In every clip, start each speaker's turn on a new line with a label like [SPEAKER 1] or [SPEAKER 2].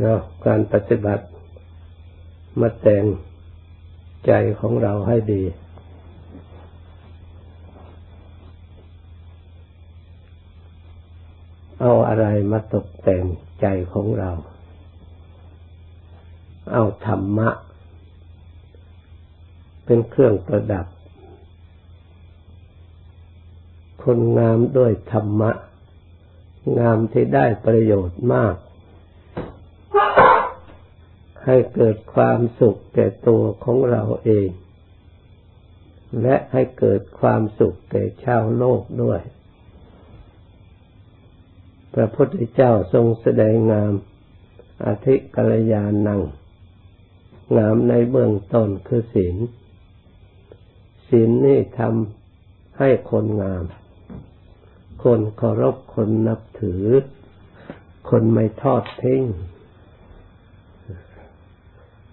[SPEAKER 1] แล้วการปฏิบัติมาแต่งใจของเราให้ดี เอาอะไรมาตกแต่งใจของเรา เอาธรรมะ เป็นเครื่องประดับ คนงามด้วยธรรมะ งามที่ได้ประโยชน์มาก ให้เกิดความสุขแก่ตัวของเราเอง และให้เกิดความสุขแก่ชาวโลกด้วย พระพุทธเจ้าทรงแสดงงามอธิกัลยาณัง งามในเบื้องต้นคือศีล ศีลนี่ทำให้คนงาม คนเคารพคนนับถือ คนไม่ทอดทิ้ง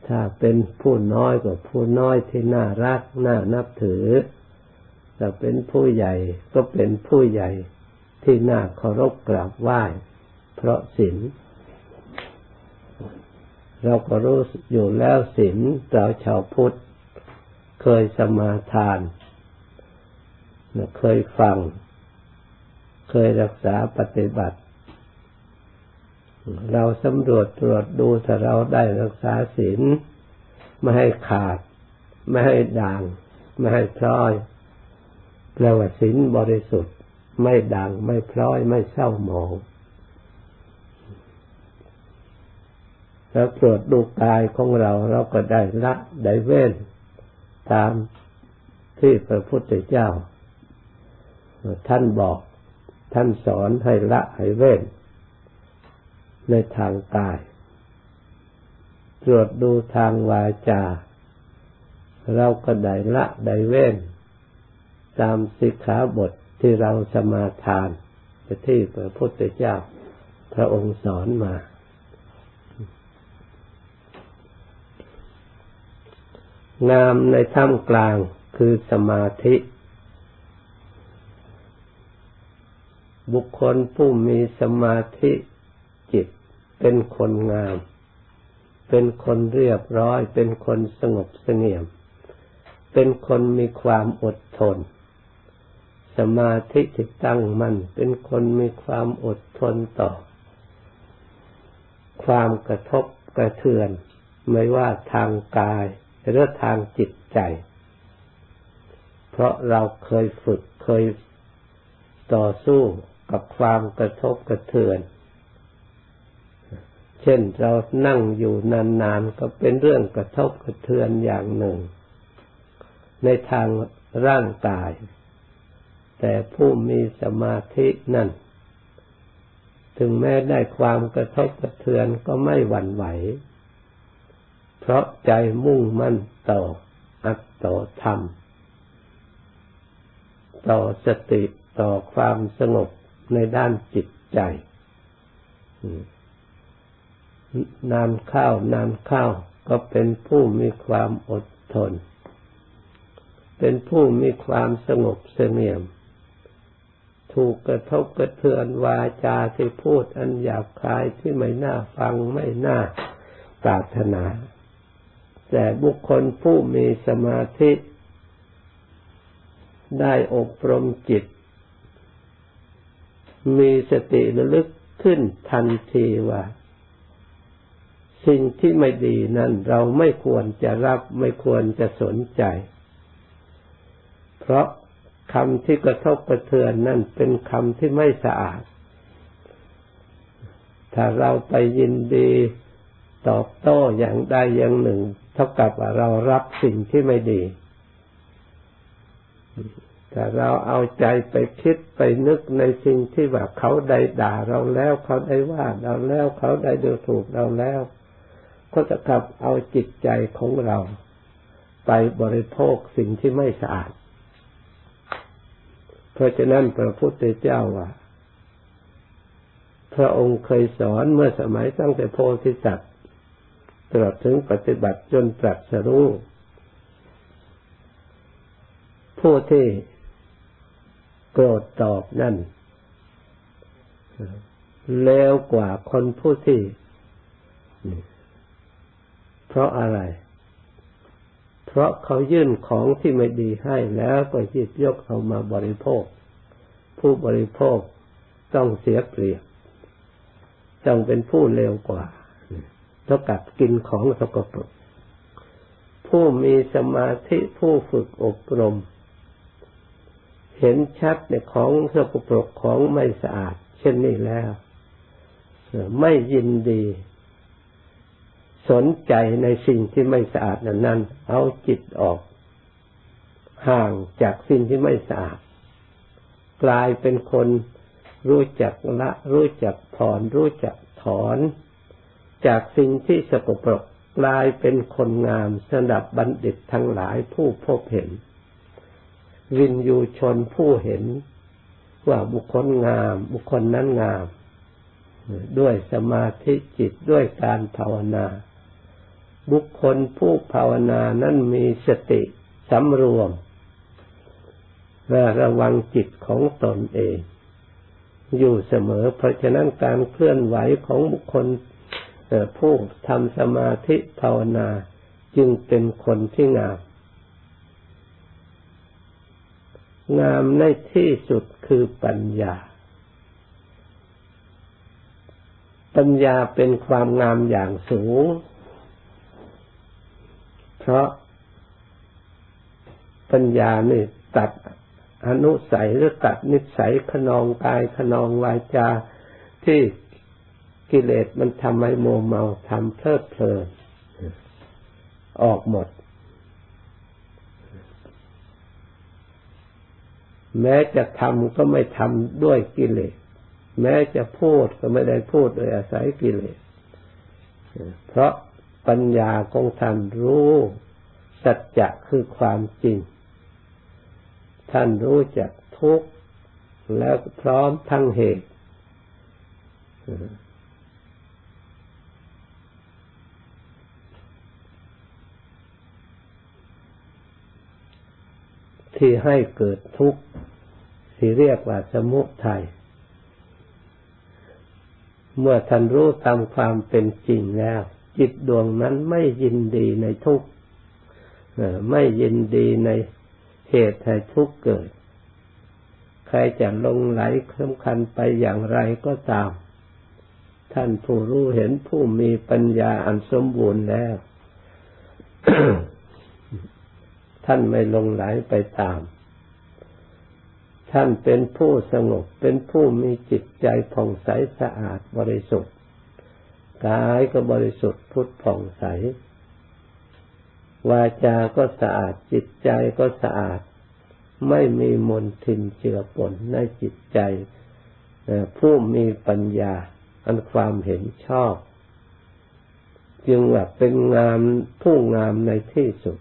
[SPEAKER 1] ถ้าเป็นผู้น้อยก็ผู้น้อยที่น่ารักน่านับถือถ้าเป็นผู้ใหญ่ก็เป็นผู้ใหญ่ที่น่าเคารพกราบไหว้ เพราะศีลเราก็รู้อยู่แล้วศีลเราชาวพุทธ เคยสมาทาน เคยฟัง เคยรักษาปฏิบัติ เราสำรวจตรวจดูถ้าเราได้รักษาศีลไม่ให้ขาด ไม่ให้ด่าง ไม่ให้พลอยแปลว่าศีลบริสุทธิ์ ไม่ด่างไม่พลอย ไม่เศร้าหมองแล้วตรวจดูกายของเราเราก็ได้ละได้เว้นตามที่พระพุทธเจ้า ท่านบอกท่านสอนให้ละให้เว้น ในทางกาย ตรวจดูทางวาจา เราก็ได้ละได้เว้น ตามสิกขาบทที่เราสมาทานที่พระพุทธเจ้า พระองค์สอนมา งามในท่ามกลางคือสมาธิ บุคคลผู้มีสมาธิจิต เป็นคนงาม เป็นคนเรียบร้อย เป็นคนสงบเสงี่ยม เป็นคนมีความอดทน สมาธิที่ตั้งมัน่นเป็นคนมีความอดทนต่อ ความกระทบกระเทือน ไม่ว่าทางกายหรือทางจิตใจ เพราะเราเคยฝึกเคยต่อสู้กับความกระทบกระเทือน เช่นเรานั่งอยู่นานๆก็เป็นเรื่องกระทบกระเทือนอย่างหนึ่ง ในทางร่างกาย แต่ผู้มีสมาธินั่น ถึงแม้ได้ความกระทบกระเทือนก็ไม่หวั่นไหว เพราะใจมุ่งมั่นต่ออัตตธรรม ต่อสติต่อความสงบในด้านจิตใจ นานเข้านานเข้าก็เป็นผู้มีความอดทน เป็นผู้มีความสงบเสงี่ยม ถูกกระทบกระเทือนวาจาที่พูดอันหยาบคายที่ไม่น่าฟังไม่น่าปรารถนา แต่บุคคลผู้มีสมาธิได้อบรมจิต มีสติระลึกขึ้นทันทีว่า สิ่งที่ไม่ดีนั้นเราไม่ควรจะรับไม่ควรจะสนใจ เพราะคำที่กระทบกระเทือนนั่นเป็นคำที่ไม่สะอาด ถ้าเราไปยินดีตอบโต้อย่างใดอย่างหนึ่ง เท่ากับว่าเรารับสิ่งที่ไม่ดี แต่เราเอาใจไปคิดไปนึกในสิ่งที่ว่าเขาได้ด่าเราแล้ว เขาได้ว่าเราแล้ว เขาได้ดูถูกเราแล้ว ก็จะกลับเอาจิตใจของเราไปบริโภคสิ่งที่ไม่สะอาด เพราะฉะนั้นพระพุทธเจ้าว่า พระองค์เคยสอนเมื่อสมัยตั้งแต่โพธิสัตว์ตลอดถึงปฏิบัติจนตรัสรู้ผู้ที่โกรธตอบนั่นแล้วกว่าคนผู้ที่ เพราะอะไร เพราะเขายื่นของที่ไม่ดีให้แล้วก็หยิบยกเอามาบริโภค ผู้บริโภคต้องเสียเปรียบต้องเป็นผู้เลวกว่าเท่ากับกินของสกปรกผู้มีสมาธิผู้ฝึกอบรม เห็นชัดในของสกปรกของไม่สะอาด เช่นนี้แล้ว ไม่ยินดี สนใจในสิ่งที่ไม่สะอาดนั้น เอาจิตออก ห่างจากสิ่งที่ไม่สะอาด กลายเป็นคนรู้จักละ รู้จักผ่อน รู้จักถอน จากสิ่งที่สกปรกกลายเป็นคนงามสนับบัณฑิตทั้งหลายผู้พบเห็น วินยูชนผู้เห็น ว่าบุคคลงาม บุคคลนั้นงาม ด้วยสมาธิจิตด้วยการภาวนา บุคคลผู้ภาวนานั้นมีสติสำรวมและระวังจิตของตนเอง อยู่เสมอ เพราะฉะนั้นการเคลื่อนไหวของบุคคลผู้ทำสมาธิภาวนาจึงเป็นคนที่งาม งามในที่สุดคือปัญญา ปัญญาเป็นความงามอย่างสูง เพราะปัญญานี่ตัดอนุสัยหรือตัดนิสัยขนองกายขนองวาจาที่กิเลสมันทำให้โมเมาทำเพลิดเพลินออกหมด แม้จะทำก็ไม่ทำด้วยกิเลส แม้จะพูดก็ไม่ได้พูดโดยอาศัยกิเลส เพราะ ปัญญาของท่านรู้สัจจะคือความจริง ท่านรู้จักทุกข์แล้วพร้อมทั้งเหตุที่ให้เกิดทุกข์ที่เรียกว่าสมุทัยเมื่อท่านรู้ตามความเป็นจริงแล้ว จิตดวงนั้นไม่ยินดีในทุกข์ไม่ยินดีในเหตุให้ทุกข์เกิด ใครจะลงไหลสำคัญไปอย่างไรก็ตาม ท่านผู้รู้เห็นผู้มีปัญญาอันสมบูรณ์แล้ว ท่านไม่ลงไหลไปตาม ท่านเป็นผู้สงบเป็นผู้มีจิตใจผ่องใสสะอาดบริสุทธิ์ กายก็บริสุทธิ์พุทธผ่องใส วาจาก็สะอาดจิตใจก็สะอาด ไม่มีมลทินเจือปนในจิตใจ ผู้มีปัญญา อันความเห็นชอบ จึงว่าเป็นงามผู้งามในที่สุด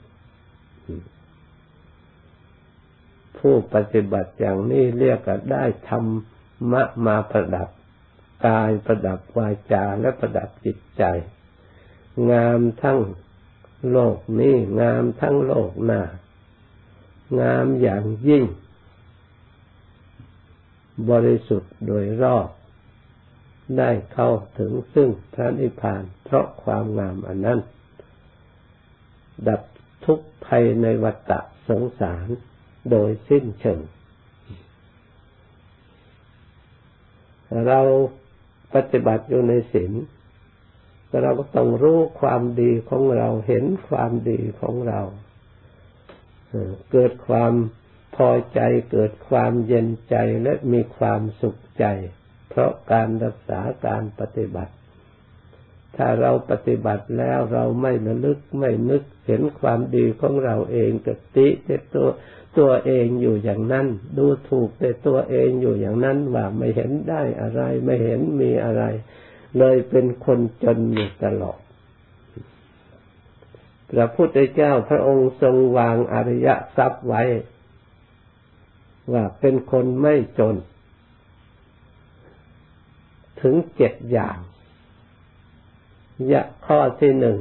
[SPEAKER 1] ผู้ปฏิบัติอย่างนี้เรียกว่าได้ธรรมะมาประดับ กายประดับวาจาและประดับจิตใจ งามทั้งโลกนี้งามทั้งโลกหน้างามอย่างยิ่ง บริสุทธิ์โดยรอบ ได้เข้าถึงซึ่งพระนิพพาน เพราะความงามอันนั้น ดับทุกภัยในวัฏสงสารโดยสิ้นเชิงเรา ปฏิบัติอยู่ในศีลเราก็ต้องรู้ความดีของเราเห็นความดีของเรา เกิดความพอใจเกิดความเย็นใจและมีความสุขใจ เพราะการรักษาการปฏิบัติ ถ้าเราปฏิบัติแล้วเราไม่ระลึกไม่นึกเห็นความดีของเราเองกติแต่ตัว ตัวเองอยู่อย่างนั้น ดูถูกแต่ตัวเองอยู่อย่างนั้นว่าไม่เห็นได้อะไร ไม่เห็นมีอะไร เลยเป็นคนจนอยู่ตลอดพระพุทธเจ้าพระองค์ทรงวางอริยทรัพย์ไว้ ว่าเป็นคนไม่จน ถึงเจ็ดอย่างยะข้อที่หนึ่ง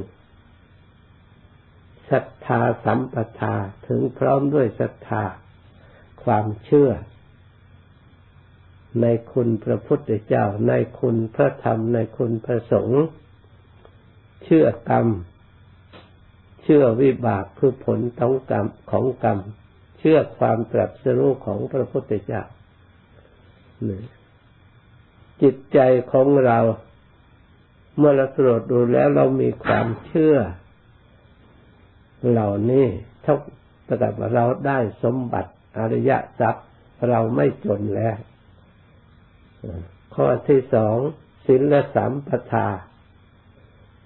[SPEAKER 1] ศรัทธาสัมปทาถึงพร้อมด้วยศรัทธา ความเชื่อ ในคุณพระพุทธเจ้า ในคุณพระธรรม ในคุณพระสงฆ์เชื่อกรรม เชื่อวิบากคือผลของกรรมของกรรม เชื่อความตรัสรู้ของพระพุทธเจ้าจิตใจของเรา เมื่อเราตรวจดูแล้วเรามีความเชื่อ เหล่านี้เท่ากับว่าเราได้สมบัติอริยทรัพย์เราไม่จนแล้ว ข้อที่สองศีลสามปทา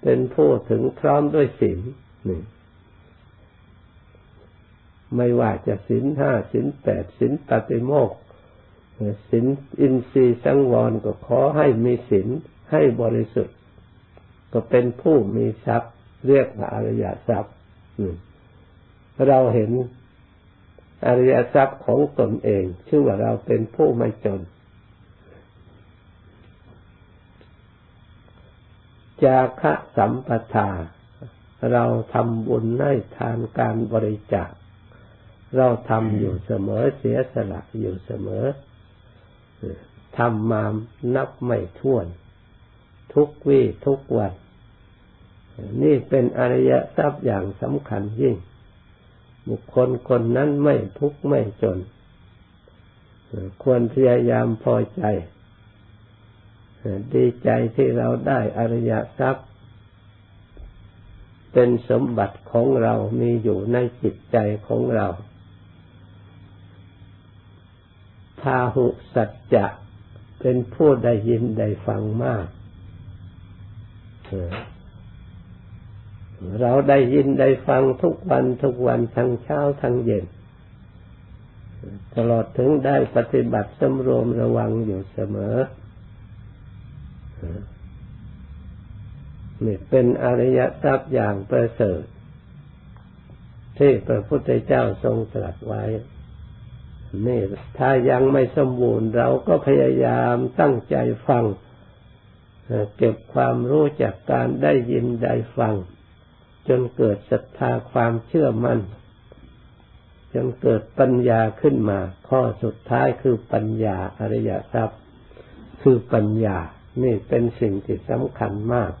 [SPEAKER 1] เป็นผู้ถึงพร้อมด้วยศีลหนึ่งไม่ว่าจะศีลห้าศีลแปดศีลปฏิโมกศีลอินทรีย์สังวรก็ขอให้มีศีลให้บริสุทธิ์ ก็เป็นผู้มีทรัพย์ เรียกว่าอริยทรัพย์ เราเห็นอริยทรัพย์ของตนเอง ชื่อว่าเราเป็นผู้ไม่จน จาคะสัมปทา เราทำบุญให้ทานการบริจาค เราทำอยู่เสมอเสียสละอยู่เสมอทำมานับไม่ถ้วน ทุกวี่ทุกวัน นี่เป็นอริยทรัพย์อย่างสำคัญยิ่ง บุคคลคนนั้นไม่ทุกข์ไม่จน ควรพยายามพอใจ ดีใจที่เราได้อริยทรัพย์ เป็นสมบัติของเรามีอยู่ในจิตใจของเราพาหุสัจจะเป็นผู้ได้ยินได้ฟังมาก เราได้ยินได้ฟังทุกวันทุกวันทั้งเช้าทั้งเย็น ตลอดถึงได้ปฏิบัติสำรวมระวังอยู่เสมอนี่เป็นอริยทรัพย์อย่างประเสริฐ ที่พระพุทธเจ้าทรงตรัสไว้ นี่ถ้ายังไม่สมบูรณ์เราก็พยายามตั้งใจฟัง เก็บความรู้จากการได้ยินได้ฟัง จนเกิดศรัทธาความเชื่อมัน่น จนเกิดปัญญาขึ้นมา ข้อสุดท้ายคือปัญญาอริยทรัพย์ คือปัญญา นี่เป็นสิ่งที่สำคัญมาก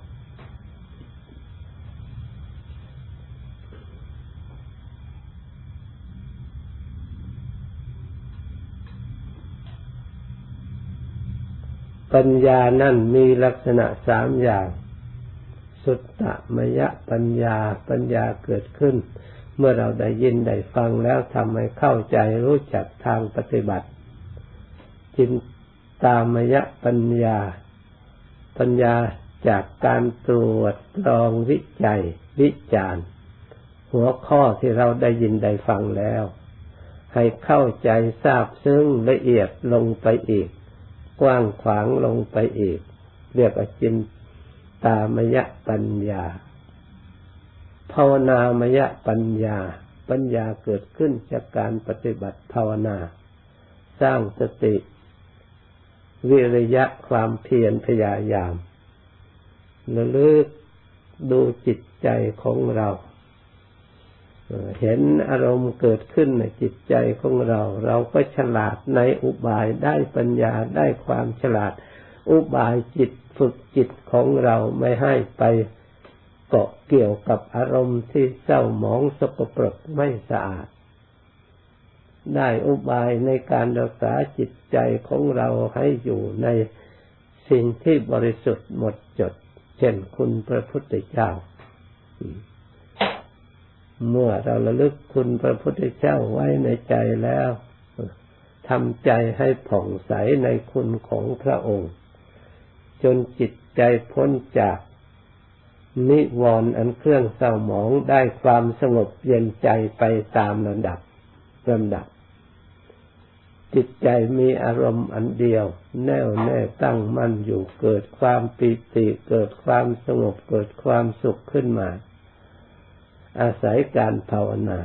[SPEAKER 1] ปัญญานั่นมีลักษณะสามอย่าง สุตตมยะปัญญาปัญญาเกิดขึ้น เมื่อเราได้ยินได้ฟังแล้วทำให้เข้าใจรู้จักทางปฏิบัติ จินตามยะปัญญา ปัญญาจากการตรวจลองวิจัย วิจารณ์ หัวข้อที่เราได้ยินได้ฟังแล้ว ให้เข้าใจทราบซึ้งละเอียดลงไปอีก กว้างขวางลงไปอีก เรียกว่าจิน ตามยะปัญญา ภาวนามยะปัญญา ปัญญาเกิดขึ้นจากการปฏิบัติภาวนา สร้างสติ วิริยะความเพียรพยายามระลึกดูจิตใจของเราเห็นอารมณ์เกิดขึ้นในจิตใจของเรา เราก็ฉลาดในอุบายได้ปัญญาได้ความฉลาด อุบายจิต ฝึกจิตของเราไม่ให้ไปเกาะเกี่ยวกับอารมณ์ที่เศร้าหมองสกปรกไม่สะอาด ได้อุบายในการรักษาจิตใจของเราให้อยู่ในสิ่งที่บริสุทธิ์หมดจด เช่นคุณพระพุทธเจ้า เมื่อเราระลึกคุณพระพุทธเจ้าไว้ในใจแล้วทำใจให้ผ่องใสในคุณของพระองค์ จนจิตใจพ้นจากนิวรณ์อันเครื่องเศร้าหมองได้ความสงบเย็นใจไปตามระดับลำดับ จิตใจมีอารมณ์อันเดียว แน่วแน่ตั้งมั่นอยู่เกิดความปิติเกิดความสงบเกิดความสุขขึ้นมา อาศัยการภาวนา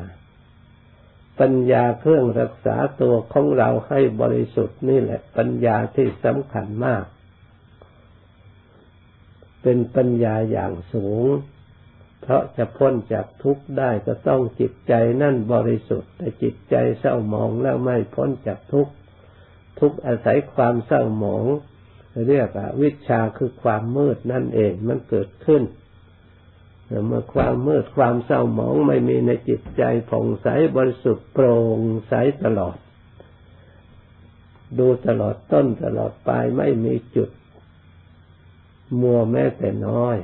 [SPEAKER 1] ปัญญาเครื่องรักษาตัวของเราให้บริสุทธิ์นี่แหละ ปัญญาที่สำคัญมาก เป็นปัญญาอย่างสูง เพราะจะพ้นจากทุกข์ได้ก็ต้องจิตใจนั่นบริสุทธิ์ แต่จิตใจเศร้าหมองแล้วไม่พ้นจากทุกข์ทุกข์อาศัยความเศร้าหมองเรียกว่าวิชาคือความมืดนั่นเองมันเกิดขึ้นเมื่อความมืดความเศร้าหมองไม่มีในจิตใจผ่องใสบริสุทธิ์โปร่งใสตลอด ดูตลอดต้นตลอดปลายไม่มีจุด มัวแม้แต่น้อย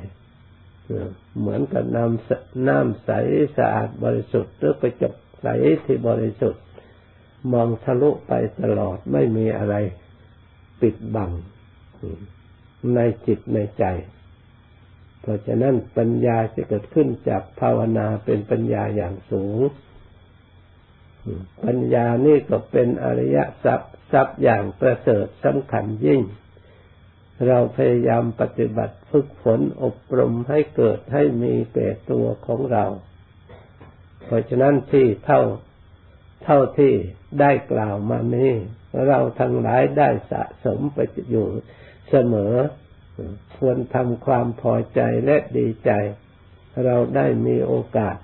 [SPEAKER 1] เหมือนกับน้ำน้ำใสสะอาดบริสุทธิ์หรือกระจกใสที่บริสุทธิ์ มองทะลุไปตลอดไม่มีอะไรปิดบังในจิตในใจ เพราะฉะนั้นปัญญาจะเกิดขึ้นจากภาวนาเป็นปัญญาอย่างสูง ปัญญานี่ก็เป็นอริยทรัพย์ทรัพย์อย่างประเสริฐสำคัญยิ่ง เราพยายามปฏิบัติฝึกฝนอบรมให้เกิดให้มีแก่ตัวของเรา เพราะฉะนั้นที่เท่าเท่าที่ได้กล่าวมานี้เราทั้งหลายได้สะสมไปอยู่เสมอ ควรทำความพอใจและดีใจ เราได้มีโอกาส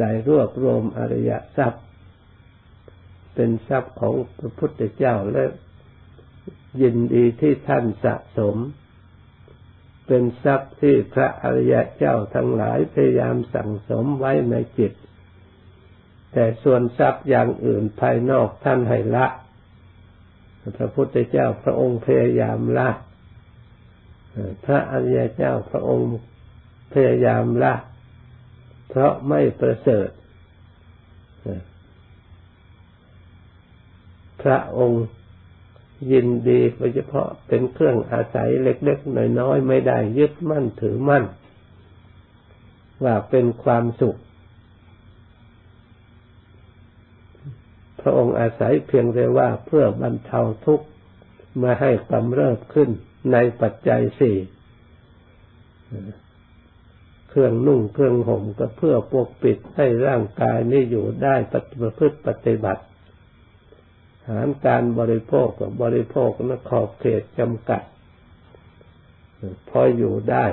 [SPEAKER 1] ได้รวบรวมอริยทรัพย์ เป็นทรัพย์ของพระพุทธเจ้าและ ยินดีที่ท่านสะสม เป็นทรัพย์ที่พระอริยะเจ้าทั้งหลายพยายามสั่งสมไว้ในจิต แต่ส่วนทรัพย์อย่างอื่นภายนอกท่านให้ละ พระพุทธเจ้าพระองค์พยายามละพระอริยเจ้าพระองค์พยายามละ เพราะไม่ประเสริฐพระองค์ ยินดีโดยเฉพาะเป็นเครื่องอาศัยเล็กๆน้อยๆไม่ได้ยึดมั่นถือมั่น ว่าเป็นความสุข พระองค์อาศัยเพียงแต่ว่าเพื่อบรรเทาทุกข์มาให้กำเริบขึ้นในปัจจัยสี่เครื่องนุ่งเครื่องห่มก็เพื่อปกปิดให้ร่างกายนี้อยู่ได้ปฏิบัติปฏิบัติ หารการบริโภคกับบริโภคนัขอบเขตจำกัด พออยู่ได้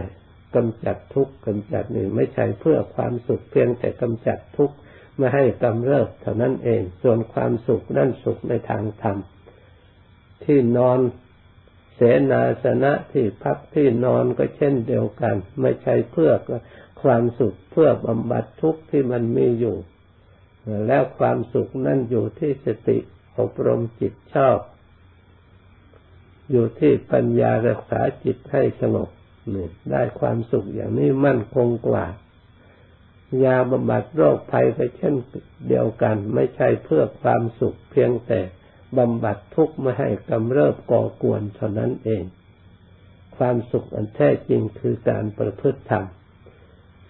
[SPEAKER 1] กำจัดทุกข์กำจัดนี่ไม่ใช่เพื่อความสุขเพียงแต่กำจัดทุกข์ไม่ให้กำเริบเท่านั้นเอง ส่วนความสุขนั่นสุขในทางธรรม ที่นอนเสนาสนะที่พักที่นอนก็เช่นเดียวกัน ไม่ใช่เพื่อความสุขเพื่อบำบัดทุกข์ที่มันมีอยู่ แล้วความสุขนั่นอยู่ที่สติ อบรมจิตชอบ อยู่ที่ปัญญารักษาจิตให้สงบได้ความสุขอย่างนี้มั่นคงกว่า ยาบำบัดโรคภัยไปเช่นเดียวกัน ไม่ใช่เพื่อความสุขเพียงแต่บำบัดทุกข์ไม่ให้กำเริบก่อกวนเท่านั้นเอง ความสุขอันแท้จริงคือการประพฤติธรรม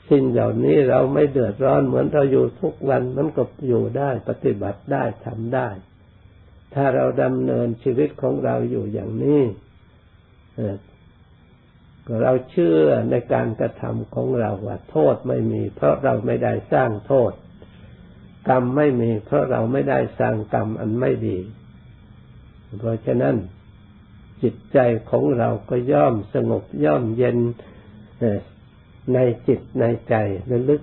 [SPEAKER 1] สิ่งเหล่านี้เราไม่เดือดร้อนเหมือนเราอยู่ทุกวันมันก็อยู่ได้ปฏิบัติได้ทำได้ ถ้าเราดำเนินชีวิตของเราอยู่อย่างนี้เราเชื่อในการกระทำของเราว่าโทษไม่มี เพราะเราไม่ได้สร้างโทษ กรรมไม่มี เพราะเราไม่ได้สร้างกรรมอันไม่ดี เพราะฉะนั้นจิตใจของเราก็ย่อมสงบย่อมเย็นในจิตในใจระลึก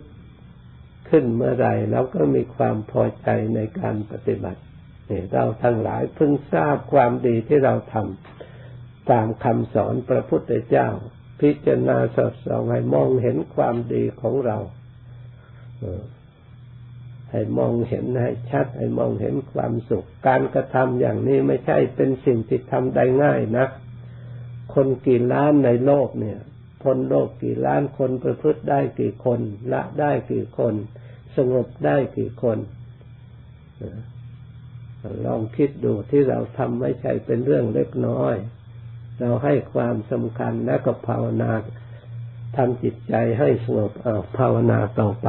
[SPEAKER 1] ขึ้นเมื่อไรเราก็มีความพอใจในการปฏิบัติ เราทั้งหลายเพิ่งทราบความดีที่เราทำตามคำสอนพระพุทธเจ้า พิจารณาสอดส่องให้มองเห็นความดีของเราให้มองเห็นให้ชัด ให้มองเห็นความสุข การกระทำอย่างนี้ไม่ใช่เป็นสิ่งที่ทำได้ง่ายนะคนกี่ล้านในโลกเนี่ยพ้นโลกกี่ล้านคนประพฤติได้กี่คน ละได้กี่คน สงบได้กี่คน ลองคิดดูที่เราทำไม่ใช่เป็นเรื่องเล็กน้อย เราให้ความสำคัญและก็ภาวนาทำจิตใจให้สงบภาวนาต่อไป